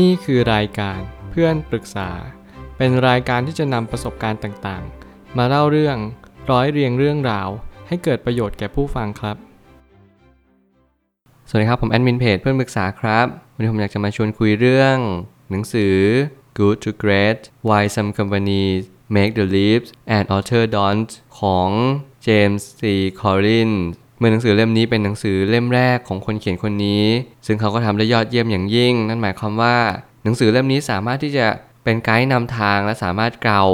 นี่คือรายการเพื่อนปรึกษา เป็นรายการที่จะนำประสบการณ์ต่างๆ มาเล่าเรื่องร้อยเรียงเรื่องราว ให้เกิดประโยชน์แก่ผู้ฟังครับ สวัสดีครับ ผมแอดมินเพจเพื่อนปรึกษาครับ วันนี้ผมอยากจะมาชวนคุยเรื่อง หนังสือ Good to Great Why Some Companies Make the Leaps and Others Don't ของ James C. Collins มื่อหนังสือเล่มนี้เป็นหนังสือเล่มแรกของคนเขียนคนนี้ ซึ่งเขาก็ทำได้ยอดเยี่ยมอย่างยิ่ง นั่นหมายความว่า หนังสือเล่มนี้สามารถที่จะเป็นไกด์นำทางและสามารถเกลา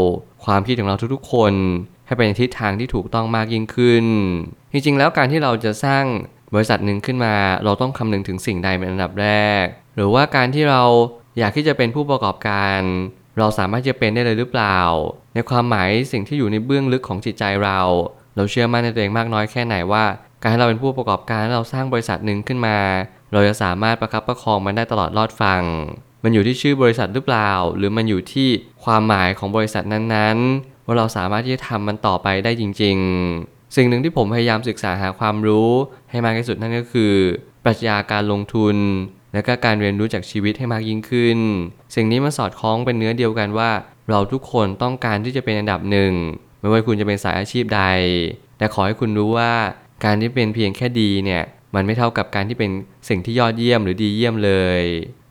ความคิดของเราทุกๆ คน ให้ไปในทิศทางที่ถูกต้องมากยิ่งขึ้น จริงๆ แล้วการที่เราจะสร้างบริษัทหนึ่งขึ้นมา เราต้องคำนึงถึงสิ่งใดเป็นอันดับแรก หรือว่าการที่เราอยากที่จะเป็นผู้ประกอบการ เราสามารถจะเป็นได้เลยหรือเปล่า ในความหมายสิ่งที่อยู่ในเบื้องลึกของจิตใจเรา เราเชื่อมั่นในตัวเองมากน้อยแค่ไหนว่า การที่เราเป็นผู้ประกอบการเราสร้างบริษัทหนึ่งขึ้นมา เราจะสามารถประคับประคองมันได้ตลอดรอดฟัง มันอยู่ที่ชื่อบริษัทหรือเปล่า หรือมันอยู่ที่ความหมายของบริษัทนั้นๆ ว่าเราสามารถที่จะทำมันต่อไปได้จริง ๆ สิ่งหนึ่งที่ผมพยายามศึกษาหาความรู้ให้มากที่สุดนั่นก็คือ ปรัชญาการลงทุน และก็การเรียนรู้จากชีวิตให้มากยิ่งขึ้น สิ่งนี้มันสอดคล้องเป็นเนื้อเดียวกันว่า เราทุกคนต้องการที่จะเป็นอันดับหนึ่งไม่ว่าคุณจะเป็นสายอาชีพใด แต่ขอให้คุณรู้ว่า การที่เป็นเพียงแค่ดีเนี่ยมันไม่เท่ากับการที่เป็นสิ่งที่ยอดเยี่ยมหรือดีเยี่ยมเลย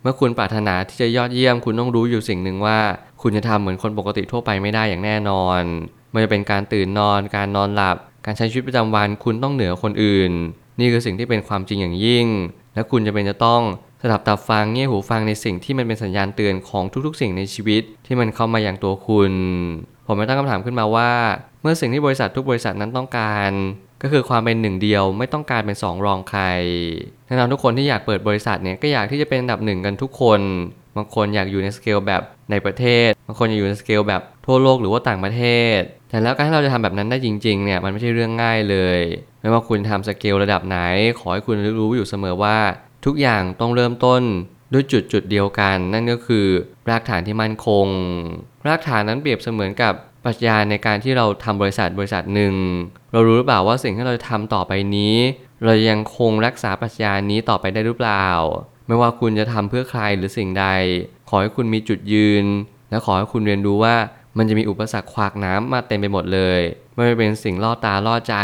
เมื่อคุณปรารถนาที่จะยอดเยี่ยม คุณต้องรู้อยู่สิ่งหนึ่งว่า คุณจะทำเหมือนคนปกติทั่วไปไม่ได้อย่างแน่นอนไม่ว่าจะเป็นการตื่นนอน การนอนหลับ การใช้ชีวิตประจำวัน คุณต้องเหนือคนอื่น นี่คือสิ่งที่เป็นความจริงอย่างยิ่ง และคุณจะเป็นจะต้องสดับตับฟังเงี่ยหูฟังในสิ่งที่มันเป็นสัญญาณเตือนของทุกๆ สิ่งในชีวิตที่มันเข้ามาอย่างตัวคุณ ผมไม่ตั้งคำถามขึ้นมาว่า เมื่อสิ่งที่บริษัททุกบริษัทนั้นต้องการ ก็คือความเป็นหนึ่งเดียวไม่ต้องการเป็นสองรองใครแน่นอนทุกคนที่อยากเปิดบริษัทเนี่ยก็อยากที่จะเป็นอันดับหนึ่งกันทุกคนบางคนอยากอยู่ในสเกลแบบในประเทศบางคนอยากอยู่ในสเกลแบบทั่วโลกหรือว่าต่างประเทศ แต่แล้วการที่เราจะทำแบบนั้นได้จริงๆเนี่ยมันไม่ใช่เรื่องง่ายเลย ไม่ว่าคุณทำสเกลระดับไหน ขอให้คุณรู้อยู่เสมอว่า ทุกอย่างต้องเริ่มต้นด้วยจุดจุดเดียวกัน นั่นก็คือรากฐานที่มั่นคง รากฐานนั้นเปรียบเสมือนกับ ปรัชญาในการที่เราทำบริษัทบริษัทหนึ่ง เรารู้หรือเปล่าว่าสิ่งที่เราจะทำต่อไปนี้ เรายังคงรักษาปรัชญานี้ต่อไปได้หรือเปล่า ไม่ว่าคุณจะทำเพื่อใครหรือสิ่งใด ขอให้คุณมีจุดยืน และขอให้คุณเรียนรู้ว่ามันจะมีอุปสรรคขวากน้ำมาเต็มไปหมดเลย ไม่ว่าเป็นสิ่งล่อตาล่อใจ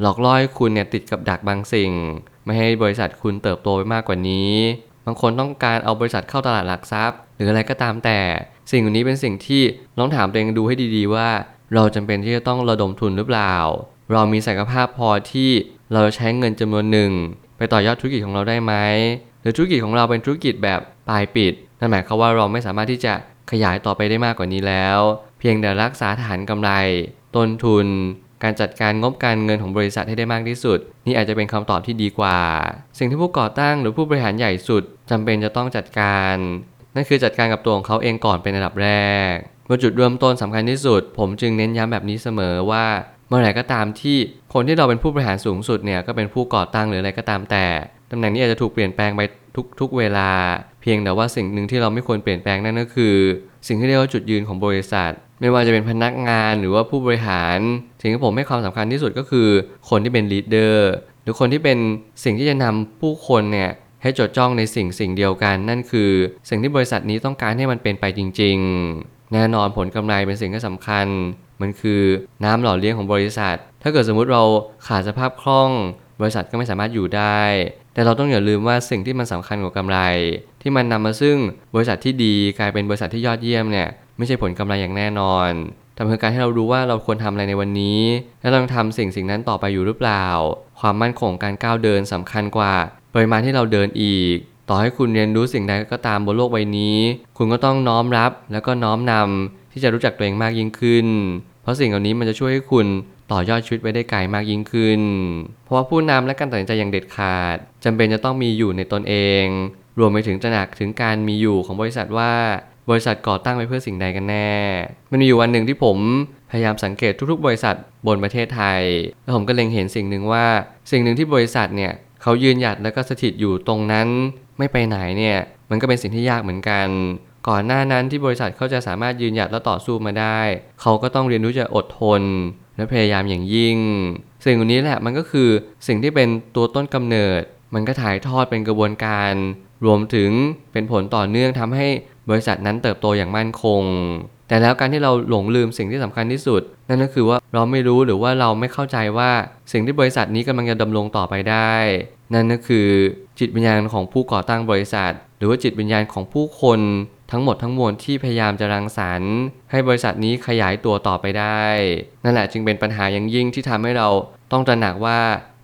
หลอกล่อให้คุณเนี่ยติดกับดักบางสิ่ง ไม่ให้บริษัทคุณเติบโตไปมากกว่านี้ บางคนต้องการเอาบริษัทเข้าตลาดหลักทรัพย์ หรืออะไรก็ตามแต่ สิ่งเหล่านี้เป็นสิ่งที่ลองถามตัวเองดูให้ดีๆว่า เราจำเป็นที่จะต้องระดมทุนหรือเปล่า เรามีศักยภาพพอที่เราจะใช้เงินจำนวนหนึ่ง ไปต่อยอดธุรกิจของเราได้ไหมหรือธุรกิจของเราเป็นธุรกิจแบบปลายปิดนั่นหมายความว่าเราไม่สามารถที่จะขยายต่อไปได้มากกว่านี้แล้ว เพียงแต่รักษาฐานกำไร ต้นทุน การจัดการงบการเงินของบริษัทให้ได้มากที่สุด นี่อาจจะเป็นคำตอบที่ดีกว่า สิ่งที่ผู้ก่อตั้งหรือผู้บริหารใหญ่สุดจำเป็นจะต้องจัดการ นั่นคือจัดการกับตัวของเขาเองก่อนเป็นอันดับแรกเมื่อจุดเริ่มต้นสำคัญที่สุด ผมจึงเน้นย้ำแบบนี้เสมอว่าเมื่อไหร่ก็ตามที่คนที่เราเป็นผู้บริหารสูงสุดเนี่ยก็เป็นผู้ก่อตั้งหรืออะไรก็ตามแต่ตำแหน่งนี้อาจจะถูกเปลี่ยนแปลงไปทุกๆเวลา เพียงแต่ว่าสิ่งหนึ่งที่เราไม่ควรเปลี่ยนแปลงนั่นก็คือ สิ่งที่เรียกว่าจุดยืนของบริษัท ไม่ว่าจะเป็นพนักงานหรือว่าผู้บริหาร สิ่งที่ผมให้ความสำคัญที่สุดก็คือ คนที่เป็น leader หรือคนที่เป็นสิ่งที่จะนำผู้คนเนี่ยให้จดจ้องในสิ่งสิ่งเดียวกัน นั่นคือ สิ่งที่บริษัทนี้ต้องการให้มันเป็นไปจริง ๆ แน่นอนผลกำไรเป็นสิ่งที่สำคัญ มันคือน้ำหล่อเลี้ยงของบริษัท ถ้าเกิดสมมุติเราขาดสภาพคล่อง บริษัทก็ไม่สามารถอยู่ได้ แต่เราต้องอย่าลืมว่าสิ่งที่มันสำคัญกว่ากำไร ที่มันนำมาซึ่งบริษัทที่ดีกลายเป็นบริษัทที่ยอดเยี่ยมเนี่ยไม่ใช่ผลกำไรอย่างแน่นอนทำให้การให้เรารู้ว่าเราควรทำอะไรในวันนี้ และเราทำสิ่งสิ่งนั้นต่อไปอยู่หรือเปล่า ความมั่นคงการก้าวเดินสำคัญกว่าปริมาณที่เราเดินอีก ต่อให้คุณเรียนรู้สิ่งใดก็ตามบนโลกใบนี้ คุณก็ต้องน้อมรับแล้วก็น้อมนำที่จะรู้จักตัวเองมากยิ่งขึ้น เพราะสิ่งเหล่านี้มันจะช่วยให้คุณต่อยอดชีวิตไปได้ไกลมากยิ่งขึ้น เพราะว่าผู้นำและการตัดสินใจอย่างเด็ดขาดจำเป็นจะต้องมีอยู่ในตนเอง รวมไปถึงตระหนักถึงการมีอยู่ของบริษัทว่าบริษัทก่อตั้งไว้เพื่อสิ่งใดกันแน่ มันมีอยู่วันหนึ่งที่ผมพยายามสังเกตทุกๆ บริษัทบนประเทศไทย แล้วผมก็เล็งเห็นสิ่งหนึ่งว่า สิ่งหนึ่งที่บริษัทเนี่ยเขายืนหยัดแล้วก็สถิตอยู่ตรงนั้น ไม่ไปไหนเนี่ยมันก็เป็นสิ่งที่ยากเหมือนกัน ก่อนหน้านั้นที่บริษัทเขาจะสามารถยืนหยัดและต่อสู้มาได้ เขาก็ต้องเรียนรู้จะอดทน และพยายามอย่างยิ่ง สิ่งนี้แหละมันก็คือสิ่งที่เป็นตัวต้นกำเนิด มันก็ถ่ายทอดเป็นกระบวนการ รวมถึงเป็นผลต่อเนื่องทำให้บริษัทนั้นเติบโตอย่างมั่นคง แต่แล้วการที่เราหลงลืมสิ่งที่สำคัญที่สุด นั่นก็คือว่าเราไม่รู้หรือว่าเราไม่เข้าใจว่าสิ่งที่บริษัทนี้กำลังจะดำรงต่อไปได้ นั่นก็คือจิตวิญญาณของผู้ก่อตั้งบริษัท หรือว่าจิตวิญญาณของผู้คนทั้งหมดทั้งมวลที่พยายามจะรังสรรค์ ให้บริษัทนี้ขยายตัวต่อไปได้ นั่นแหละจึงเป็นปัญหาอย่างยิ่งที่ทำให้เราต้องตระหนักว่า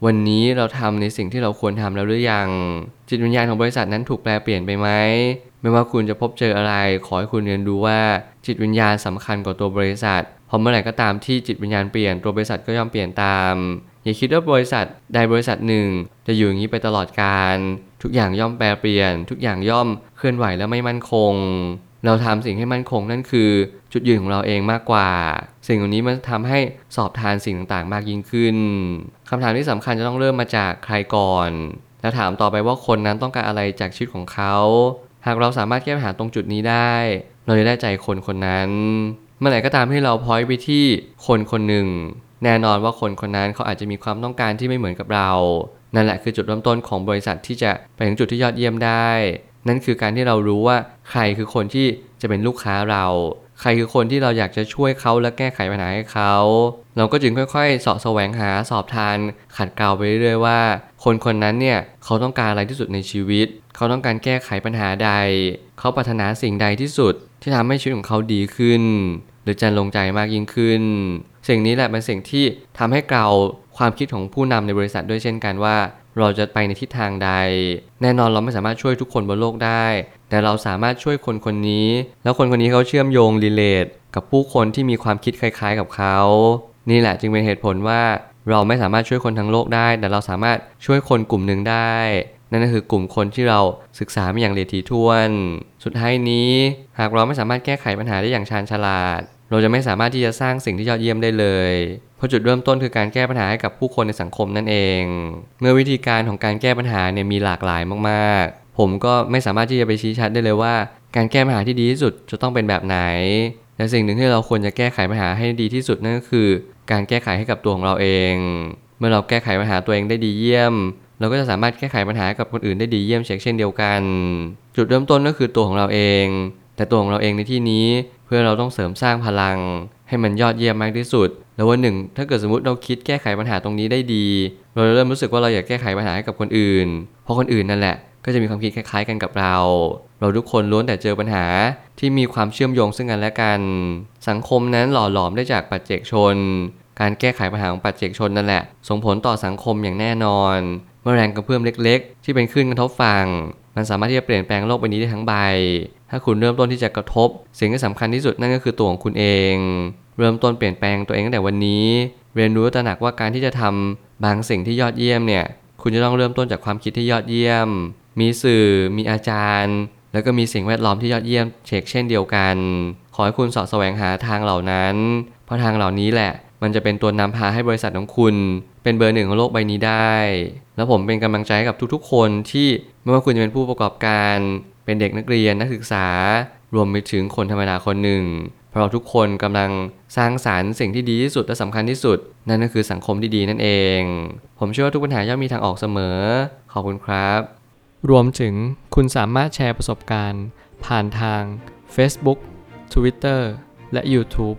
วันนี้เราทำในสิ่งที่เราควรทำแล้วหรือยัง จิตวิญญาณของบริษัทนั้นถูกแปลเปลี่ยนไปไหมไม่ว่าคุณจะพบเจออะไร ขอให้คุณเรียนรู้ว่าจิตวิญญาณสำคัญกว่าตัวบริษัทเพราะเมื่อไหร่ก็ตามที่จิตวิญญาณเปลี่ยนตัวบริษัทก็ย่อมเปลี่ยนตาม อย่าคิดว่าบริษัทใดบริษัทหนึ่ง จะอยู่อย่างนี้ไปตลอดการ ทุกอย่างย่อมแปรเปลี่ยน ทุกอย่างย่อมเคลื่อนไหวและไม่มั่นคง เราทำสิ่งให้มั่นคงนั่นคือจุดยืนของเราเองมากกว่า สิ่งเหล่านี้มันทำให้สอบทานสิ่งต่างๆ มากยิ่งขึ้นคำถามที่สำคัญจะต้องเริ่มมาจากใครก่อน แล้วถามต่อไปว่าคนนั้นต้องการอะไรจากชีวิตของเขา หากเราสามารถแก้ปัญหาตรงจุดนี้ได้ เราจะได้ใจคนคนนั้น เมื่อไหร่ก็ตามที่เราพอยไปที่คนคนหนึ่ง แน่นอนว่าคนคนนั้นเขาอาจจะมีความต้องการที่ไม่เหมือนกับเรา นั่นแหละคือจุดเริ่มต้นของบริษัทที่จะไปถึงจุดที่ยอดเยี่ยมได้ นั่นคือการที่เรารู้ว่าใครคือคนที่จะเป็นลูกค้าเรา ใครคือคนที่เราอยากจะช่วยเขาและแก้ไขปัญหาให้เขา เราก็จึงค่อยๆเสาะแสวงหาสอบทาน ขัดเกลาไปเรื่อยๆว่า คนคนนั้นเนี่ยเขาต้องการอะไรที่สุดในชีวิต เขาต้องการแก้ไขปัญหาใด เขาปรารถนาสิ่งใดที่สุด ที่ทำให้ชีวิตของเขาดีขึ้น หรือจะลงใจมากยิ่งขึ้น สิ่งนี้แหละเป็นสิ่งที่ทำให้เกลาความคิดของผู้นำในบริษัทด้วยเช่นกันว่า เราจะไปในทิศทางใด แน่นอนเราไม่สามารถช่วยทุกคนบนโลกได้ แต่เราสามารถช่วยคนคนนี้ แล้วคนคนนี้เขาเชื่อมโยงรีเลทกับผู้คนที่มีความคิดคล้ายๆกับเขา นี่แหละจึงเป็นเหตุผลว่าเราไม่สามารถช่วยคนทั้งโลกได้ แต่เราสามารถช่วยคนกลุ่มหนึ่งได้ นั่นก็คือกลุ่มคนที่เราศึกษามาอย่างละเอียดถี่ถ้วน สุดท้ายนี้ หากเราไม่สามารถแก้ไขปัญหาได้อย่างชาญฉลาด เราจะไม่สามารถที่จะสร้างสิ่งที่ยอดเยี่ยมได้เลย เพราะจุดเริ่มต้นคือการแก้ปัญหาให้กับผู้คนในสังคมนั่นเอง เมื่อวิธีการของการแก้ปัญหาเนี่ยมีหลากหลายมากๆ ผมก็ไม่สามารถที่จะไปชี้ชัดได้เลยว่า การแก้ปัญหาที่ดีที่สุดจะต้องเป็นแบบไหนแต่สิ่งหนึ่งที่เราควรจะแก้ไขปัญหาให้ดีที่สุดนั่นก็คือ การแก้ไขให้กับตัวของเราเอง เมื่อเราแก้ไขปัญหาตัวเองได้ดีเยี่ยม เราก็จะสามารถแก้ไขปัญหากับคนอื่นได้ดีเยี่ยมเช่นเดียวกัน จุดเริ่มต้นก็คือตัวของเราเอง แต่ตัวของเราเองในที่นี้ พื่อเราต้องเสริมสร้างพลัง ให้มันยอดเยี่ยมมากที่สุด แล้ววันหนึ่ง ถ้าเกิดสมมติเราคิดแก้ไขปัญหาตรงนี้ได้ดี เราเริ่มรู้สึกว่าเราอยากแก้ไขปัญหาให้กับคนอื่น เพราะคนอื่นนั่นแหละก็จะมีความคิดคล้ายๆกันกับเรา เราทุกคนล้วนแต่เจอปัญหาที่มีความเชื่อมโยงซึ่งกันและกัน สังคมนั้นหล่อหลอมได้จากปัจเจกชน การแก้ไขปัญหาของปัจเจกชนนั่นแหละ ส่งผลต่อสังคมอย่างแน่นอน เมื่อแรงกระเพื่อมเล็ก ๆ ที่เป็นคลื่นกระทบฝั่งมันสามารถที่จะเปลี่ยนแปลงโลกใบนี้ได้ทั้งใบ ถ้าคุณเริ่มต้นที่จะกระทบ สิ่งที่สำคัญที่สุดนั่นก็คือตัวของคุณเอง เริ่มต้นเปลี่ยนแปลงตัวเองตั้งแต่วันนี้ เรียนรู้ตระหนักว่าการที่จะทำบางสิ่งที่ยอดเยี่ยมเนี่ย คุณจะต้องเริ่มต้นจากความคิดที่ยอดเยี่ยม มีสื่อ มีอาจารย์ แล้วก็มีสิ่งแวดล้อมที่ยอดเยี่ยมเชกเช่นเดียวกัน ขอให้คุณสาะแสวงหาทางเหล่านั้น เพราะทางเหล่านี้แหละ มันจะเป็นตัวนำพาให้บริษัทของคุณ เป็นเบอร์หนึ่งของโลกใบนี้ได้ แล้วผมเป็นกำลังใจให้กับทุกๆ คนที่ไม่ว่าคุณจะเป็นผู้ประกอบการ เป็นเด็กนักเรียนนักศึกษา รวมไปถึงคนธรรมดาคนหนึ่ง เพราะเราทุกคนกำลังสร้างสารรค์สิ่งที่ดีที่สุดและสำคัญที่สุด นั่นก็คือสังคมที่ดีนั่นเอง ผมเชื่อว่าทุกปัญหาย่อมมีทางออกเสมอ ขอบคุณครับ รวมถึงคุณสามารถแชร์ประสบการณ์ ผ่านทาง Facebook Twitter และ YouTube